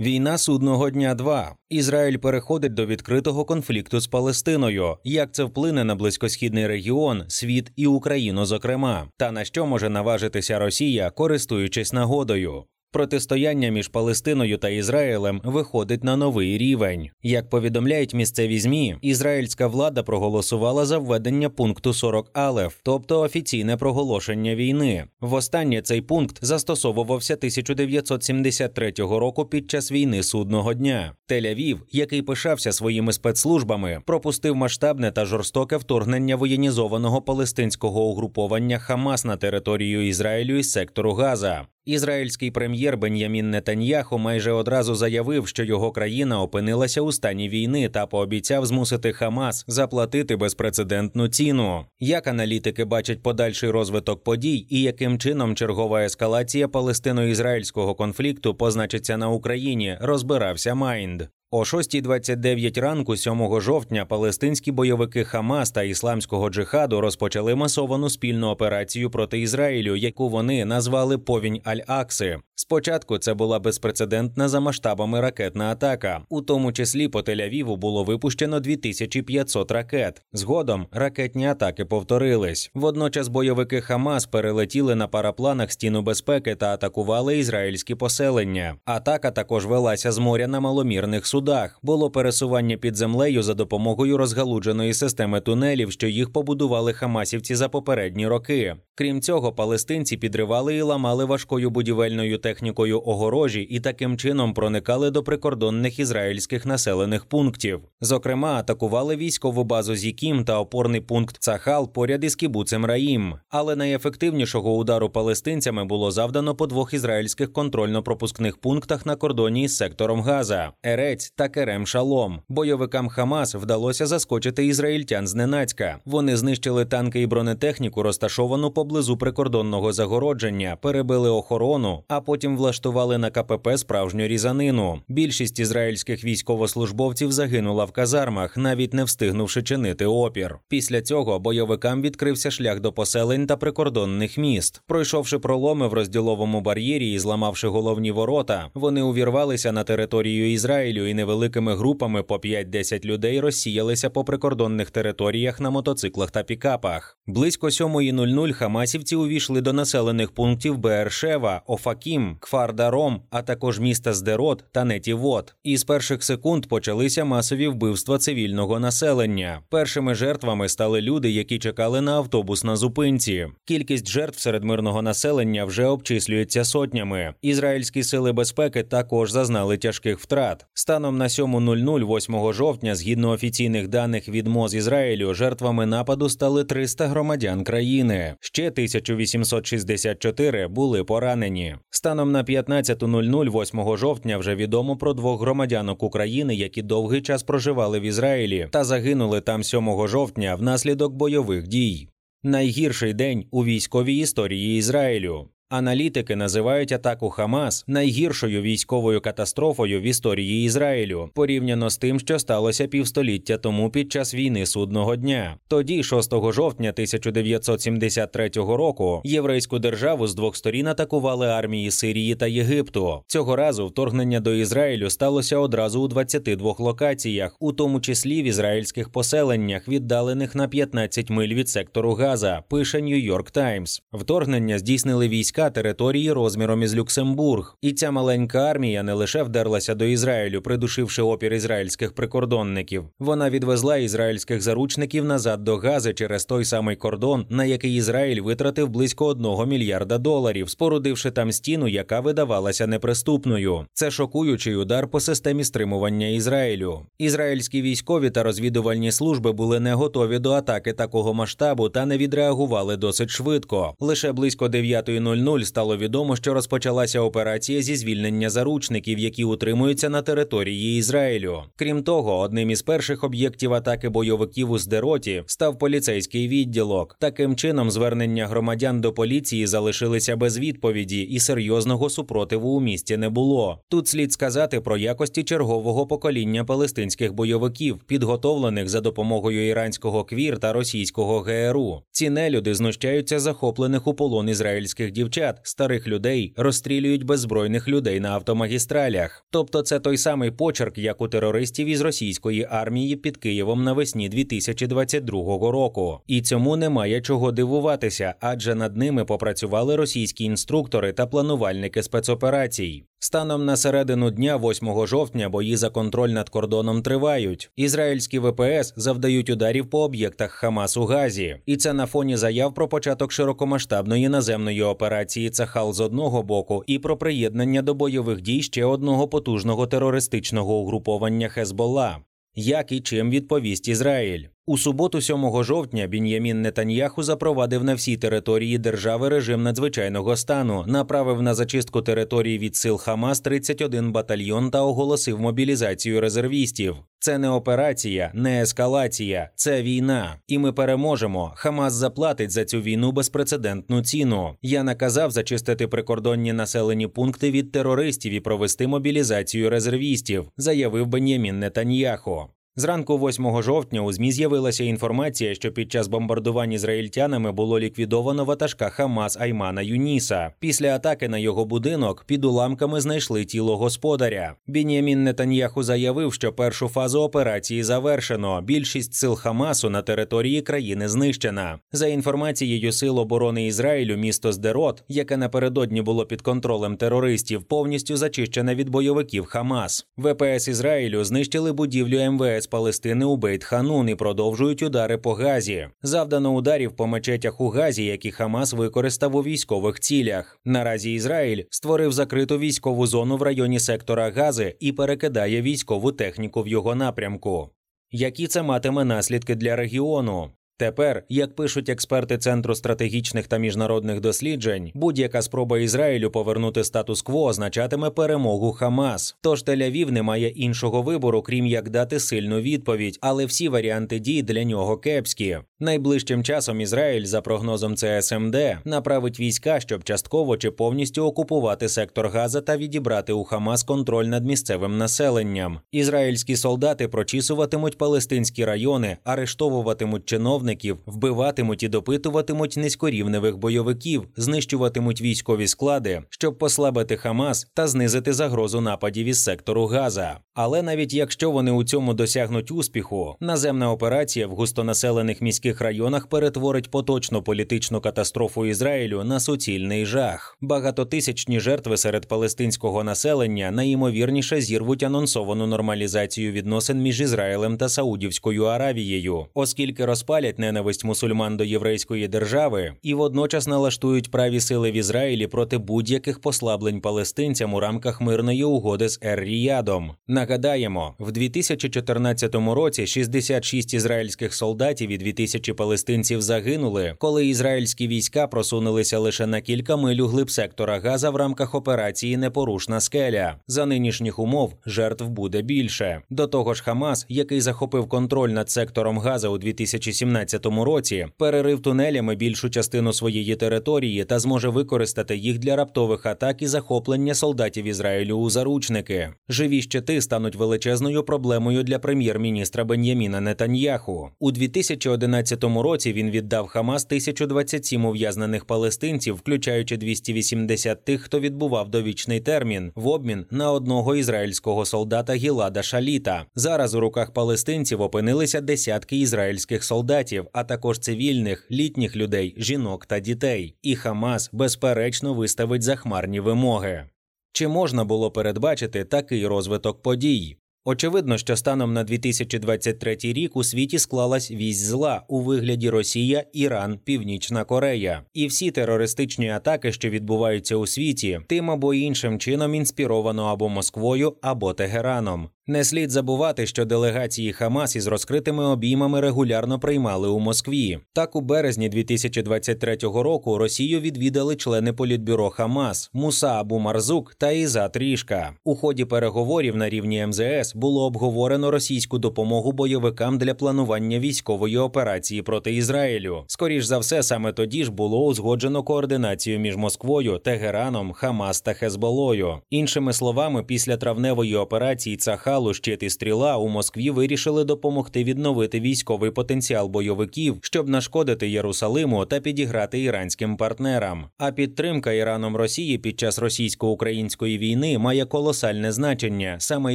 Війна судного дня 2. Ізраїль переходить до відкритого конфлікту з Палестиною. Як це вплине на близькосхідний регіон, світ і Україну, зокрема, та на що може наважитися Росія, користуючись нагодою? Протистояння між Палестиною та Ізраїлем виходить на новий рівень. Як повідомляють місцеві змі, ізраїльська влада проголосувала за введення пункту 40 алеф, тобто офіційне проголошення війни. Востаннє цей пункт застосовувався 1973 року під час війни судного дня. Тель-Авів, який пишався своїми спецслужбами, пропустив масштабне та жорстоке вторгнення воєнізованого палестинського угруповання Хамас на територію Ізраїлю із сектору Газа. Ізраїльський прем'єр Бен'ямін Нетаньяху майже одразу заявив, що його країна опинилася у стані війни та пообіцяв змусити Хамас заплатити безпрецедентну ціну. Як аналітики бачать подальший розвиток подій і яким чином чергова ескалація палестино-ізраїльського конфлікту позначиться на Україні, розбирався Майнд. О 6.29 ранку, 7 жовтня, палестинські бойовики Хамас та ісламського джихаду розпочали масовану спільну операцію проти Ізраїлю, яку вони назвали Повінь Аль-Акси. Спочатку це була безпрецедентна за масштабами ракетна атака, у тому числі по Тель-Авіву було випущено 2500 ракет. Згодом ракетні атаки повторились. Водночас бойовики Хамас перелетіли на парапланах стіну безпеки та атакували ізраїльські поселення. Атака також велася з моря на маломірних судах. Було пересування під землею за допомогою розгалудженої системи тунелів, що їх побудували хамасівці за попередні роки. Крім цього, палестинці підривали і ламали важкою будівельною технікою огорожі і таким чином проникали до прикордонних ізраїльських населених пунктів. Зокрема, атакували військову базу Зікім та опорний пункт Цахал поряд із кібуцем Раїм. Але найефективнішого удару палестинцями було завдано по двох ізраїльських контрольно-пропускних пунктах на кордоні із сектором Газа Ерець та Керем Шалом. Бойовикам Хамас вдалося заскочити ізраїльтян зненацька. Вони знищили танки і бронетехніку, розташовану поблизу прикордонного загородження, перебили охорону, а потім влаштували на КПП справжню різанину. Більшість ізраїльських військовослужбовців загинула в казармах, навіть не встигнувши чинити опір. Після цього бойовикам відкрився шлях до поселень та прикордонних міст. Пройшовши проломи в розділовому бар'єрі і зламавши головні ворота, вони увірвалися на територію Ізраїлю і невеликими групами по 5-10 людей розсіялися по прикордонних територіях на мотоциклах та пікапах. Близько 7.00 хамасівці увійшли до населених пунктів Бершева, Офакім, Кфар-Даром, а також міста Здерот та Нетівот. І з перших секунд почалися масові вбивства цивільного населення. Першими жертвами стали люди, які чекали на автобус на зупинці. Кількість жертв серед мирного населення вже обчислюється сотнями. Ізраїльські сили безпеки також зазнали тяжких втрат. Станом на 7.00 8 жовтня, згідно офіційних даних від МОЗ Ізраїлю, жертвами нападу стали 300 громадян країни. Ще 1864 були поранені. Станом на 15.00 8 жовтня вже відомо про двох громадянок України, які довгий час проживали в Ізраїлі та загинули там 7 жовтня внаслідок бойових дій. Найгірший день у військовій історії Ізраїлю. Аналітики називають атаку Хамас найгіршою військовою катастрофою в історії Ізраїлю порівняно з тим, що сталося півстоліття тому під час війни судного дня. Тоді, 6 жовтня 1973 року, єврейську державу з двох сторін атакували армії Сирії та Єгипту. Цього разу вторгнення до Ізраїлю сталося одразу у 22 локаціях, у тому числі в ізраїльських поселеннях, віддалених на 15 миль від сектору Газа. Пише Нью-Йорк Таймс. Вторгнення здійснили війська території розміром із Люксембург, і ця маленька армія не лише вдерлася до Ізраїлю, придушивши опір ізраїльських прикордонників. Вона відвезла ізраїльських заручників назад до Гази через той самий кордон, на який Ізраїль витратив близько одного мільярда доларів, спорудивши там стіну, яка видавалася неприступною. Це шокуючий удар по системі стримування Ізраїлю. Ізраїльські військові та розвідувальні служби були не готові до атаки такого масштабу та не відреагували досить швидко. Лише близько 9.00 стало відомо, що розпочалася операція зі звільнення заручників, які утримуються на території Ізраїлю. Крім того, одним із перших об'єктів атаки бойовиків у Здероті став поліцейський відділок. Таким чином, звернення громадян до поліції залишилися без відповіді, і серйозного супротиву у місті не було. Тут слід сказати про якості чергового покоління палестинських бойовиків, підготовлених за допомогою іранського квір та російського ГРУ. Ці нелюди знущаються захоплених у полон ізраїльських дівчат дівчат, старих людей розстрілюють беззбройних людей на автомагістралях. Тобто, це той самий почерк, як у терористів із російської армії під Києвом навесні 2022 року. І цьому немає чого дивуватися, адже над ними попрацювали російські інструктори та планувальники спецоперацій. Станом на середину дня, 8 жовтня, бої за контроль над кордоном тривають. Ізраїльські ВПС завдають ударів по об'єктах Хамас у Газі, і це на фоні заяв про початок широкомасштабної наземної операції Цахал з одного боку і про приєднання до бойових дій ще одного потужного терористичного угруповання Хезболла. Як і чим відповість Ізраїль? У суботу, 7 жовтня, Бін'ямін Нетаньяху запровадив на всій території держави режим надзвичайного стану, направив на зачистку території від сил Хамас 31 батальйон та оголосив мобілізацію резервістів. Це не операція, не ескалація, це війна. І ми переможемо. Хамас заплатить за цю війну безпрецедентну ціну. Я наказав зачистити прикордонні населені пункти від терористів і провести мобілізацію резервістів, заявив Бен'ямін Нетаньяху. Зранку 8 жовтня у ЗМІ з'явилася інформація, що під час бомбардувань ізраїльтянами було ліквідовано ватажка Хамас Аймана Юніса. Після атаки на його будинок під уламками знайшли тіло господаря. Бін'ямін Нетаньяху заявив, що першу фазу операції завершено. Більшість сил Хамасу на території країни знищена. За інформацією Сил оборони Ізраїлю, місто Сдерот, яке напередодні було під контролем терористів, повністю зачищене від бойовиків Хамас. ВПС Ізраїлю знищили будівлю МВС. Палестини у Бейт-Ханун і продовжують удари по Газі. Завдано ударів по мечетях у Газі, які Хамас використав у військових цілях. Наразі Ізраїль створив закриту військову зону в районі сектора Гази і перекидає військову техніку в його напрямку. Які це матиме наслідки для регіону? Тепер, як пишуть експерти Центру стратегічних та міжнародних досліджень, будь-яка спроба Ізраїлю повернути статус-кво означатиме перемогу Хамас. Тож Тель-Авів не має іншого вибору, крім як дати сильну відповідь, але всі варіанти дій для нього кепські. Найближчим часом Ізраїль, за прогнозом ЦСМД, направить війська, щоб частково чи повністю окупувати сектор Газа та відібрати у Хамас контроль над місцевим населенням. Ізраїльські солдати прочісуватимуть палестинські райони, арештовуватимуть чиновників, вбиватимуть і допитуватимуть низькорівневих бойовиків, знищуватимуть військові склади, щоб послабити Хамас та знизити загрозу нападів із сектору Газа. Але навіть якщо вони у цьому досягнуть успіху, наземна операція в густонаселених міських районах перетворить поточну політичну катастрофу Ізраїлю на суцільний жах. Багатотисячні жертви серед палестинського населення найімовірніше зірвуть анонсовану нормалізацію відносин між Ізраїлем та Саудівською Аравією, оскільки розпалять ненависть мусульман до єврейської держави і водночас налаштують праві сили в Ізраїлі проти будь-яких послаблень палестинцям у рамках мирної угоди з Ер-Ріядом. Нагадаємо, в 2014 році 66 ізраїльських солдатів і 2000 палестинців загинули, коли ізраїльські війська просунулися лише на кілька миль у глиб сектора Газа в рамках операції Непорушна скеля. За нинішніх умов жертв буде більше. До того ж, Хамас, який захопив контроль над сектором Газа у 2017 році, перерив тунелями більшу частину своєї території та зможе використати їх для раптових атак і захоплення солдатів Ізраїлю у заручники. Живі щити стануть величезною проблемою для прем'єр-міністра Бен'яміна Нетаньяху. У 2011 році він віддав Хамас 1027 ув'язнених палестинців, включаючи 280 тих, хто відбував довічний термін, в обмін на одного ізраїльського солдата Гілада Шаліта. Зараз у руках палестинців опинилися десятки ізраїльських солдатів, а також цивільних, літніх людей, жінок та дітей. І Хамас безперечно виставить захмарні вимоги. Чи можна було передбачити такий розвиток подій? Очевидно, що станом на 2023 рік у світі склалась вісь зла у вигляді Росія, Іран, Північна Корея, і всі терористичні атаки, що відбуваються у світі, тим або іншим чином інспіровано або Москвою, або Тегераном. Не слід забувати, що делегації Хамас із розкритими обіймами регулярно приймали у Москві. Так, у березні 2023 року Росію відвідали члени політбюро Хамас Муса Абу Марзук та Іза Трішка. У ході переговорів на рівні МЗС ЄС було обговорено російську допомогу бойовикам для планування військової операції проти Ізраїлю. Скоріш за все, саме тоді ж було узгоджено координацію між Москвою, Тегераном, Хамас та Хезболою. Іншими словами, після травневої операції Цахалу щит і стріла у Москві вирішили допомогти відновити військовий потенціал бойовиків, щоб нашкодити Єрусалиму та підіграти іранським партнерам. А підтримка Іраном Росії під час російсько-української війни має колосальне значення. Саме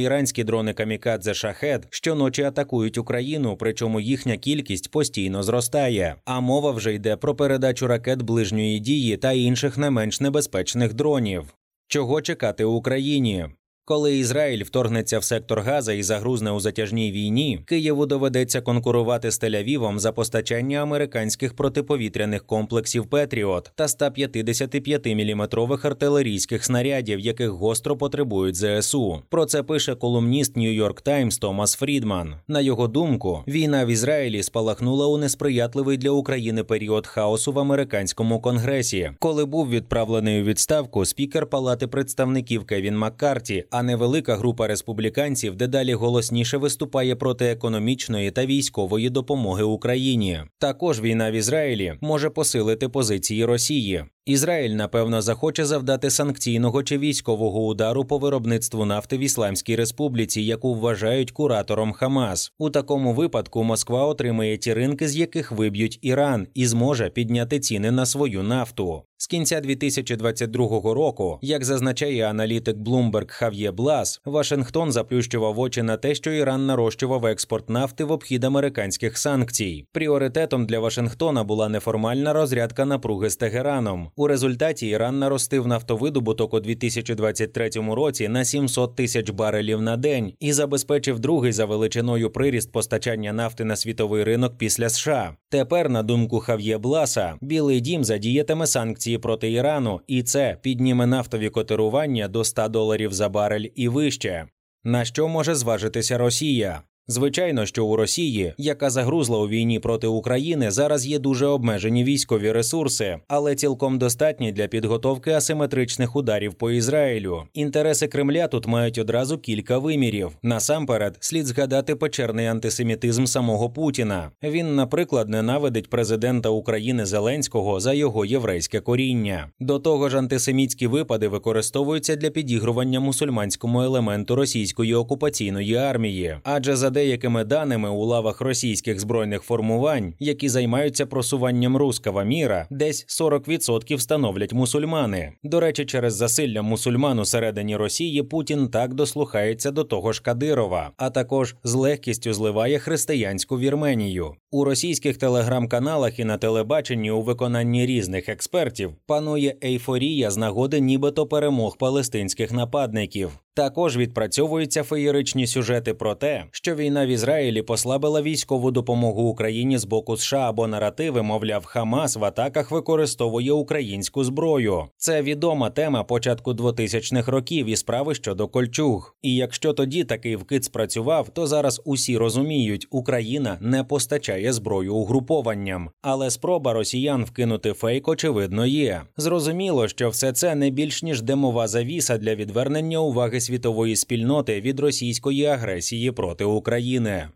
іранські дрони Камікадзе Шахет щоночі атакують Україну, причому їхня кількість постійно зростає. А мова вже йде про передачу ракет ближньої дії та інших не менш небезпечних дронів. Чого чекати Україні? Коли Ізраїль вторгнеться в сектор Газа і загрузне у затяжній війні, Києву доведеться конкурувати з Тель-Авівом за постачання американських протиповітряних комплексів Петріот та 155-мм артилерійських снарядів, яких гостро потребують ЗСУ. Про це пише колумніст Нью-Йорк Таймс Томас Фрідман. На його думку, війна в Ізраїлі спалахнула у несприятливий для України період хаосу в американському конгресі, коли був відправлений у відставку спікер Палати представників Кевін Маккарті а невелика група республіканців дедалі голосніше виступає проти економічної та військової допомоги Україні. Також війна в Ізраїлі може посилити позиції Росії. Ізраїль, напевно, захоче завдати санкційного чи військового удару по виробництву нафти в Ісламській Республіці, яку вважають куратором Хамас. У такому випадку Москва отримає ті ринки, з яких виб'ють Іран, і зможе підняти ціни на свою нафту. З кінця 2022 року, як зазначає аналітик Bloomberg Хав'є Блас, Вашингтон заплющував очі на те, що Іран нарощував експорт нафти в обхід американських санкцій. Пріоритетом для Вашингтона була неформальна розрядка напруги з Тегераном. У результаті Іран наростив нафтовидобуток у 2023 році на 700 тисяч барелів на день і забезпечив другий за величиною приріст постачання нафти на світовий ринок після США. Тепер, на думку Хав'є Бласа, Білий Дім задіятиме санкції проти Ірану, і це підніме нафтові котирування до 100 доларів за барель і вище. На що може зважитися Росія? Звичайно, що у Росії, яка загрузла у війні проти України, зараз є дуже обмежені військові ресурси, але цілком достатні для підготовки асиметричних ударів по Ізраїлю. Інтереси Кремля тут мають одразу кілька вимірів. Насамперед, слід згадати печерний антисемітизм самого Путіна. Він, наприклад, ненавидить президента України Зеленського за його єврейське коріння. До того ж, антисемітські випади використовуються для підігрування мусульманському елементу російської окупаційної армії, адже за деякими даними у лавах російських збройних формувань, які займаються просуванням руского міра, десь 40% становлять мусульмани. До речі, через засилля мусульман у середині Росії Путін так дослухається до того ж Кадирова, а також з легкістю зливає християнську Вірменію. У російських телеграм-каналах і на телебаченні у виконанні різних експертів панує ейфорія з нагоди нібито перемог палестинських нападників. Також відпрацьовуються феєричні сюжети про те, що війна в Ізраїлі послабила військову допомогу Україні з боку США або наративи, мовляв, Хамас в атаках використовує українську зброю. Це відома тема початку 2000-х років і справи щодо кольчуг. І якщо тоді такий вкид спрацював, то зараз усі розуміють, Україна не постачає зброю угрупованням. Але спроба росіян вкинути фейк, очевидно, є. Зрозуміло, що все це не більш ніж демова завіса для відвернення уваги світової спільноти від російської агресії проти України.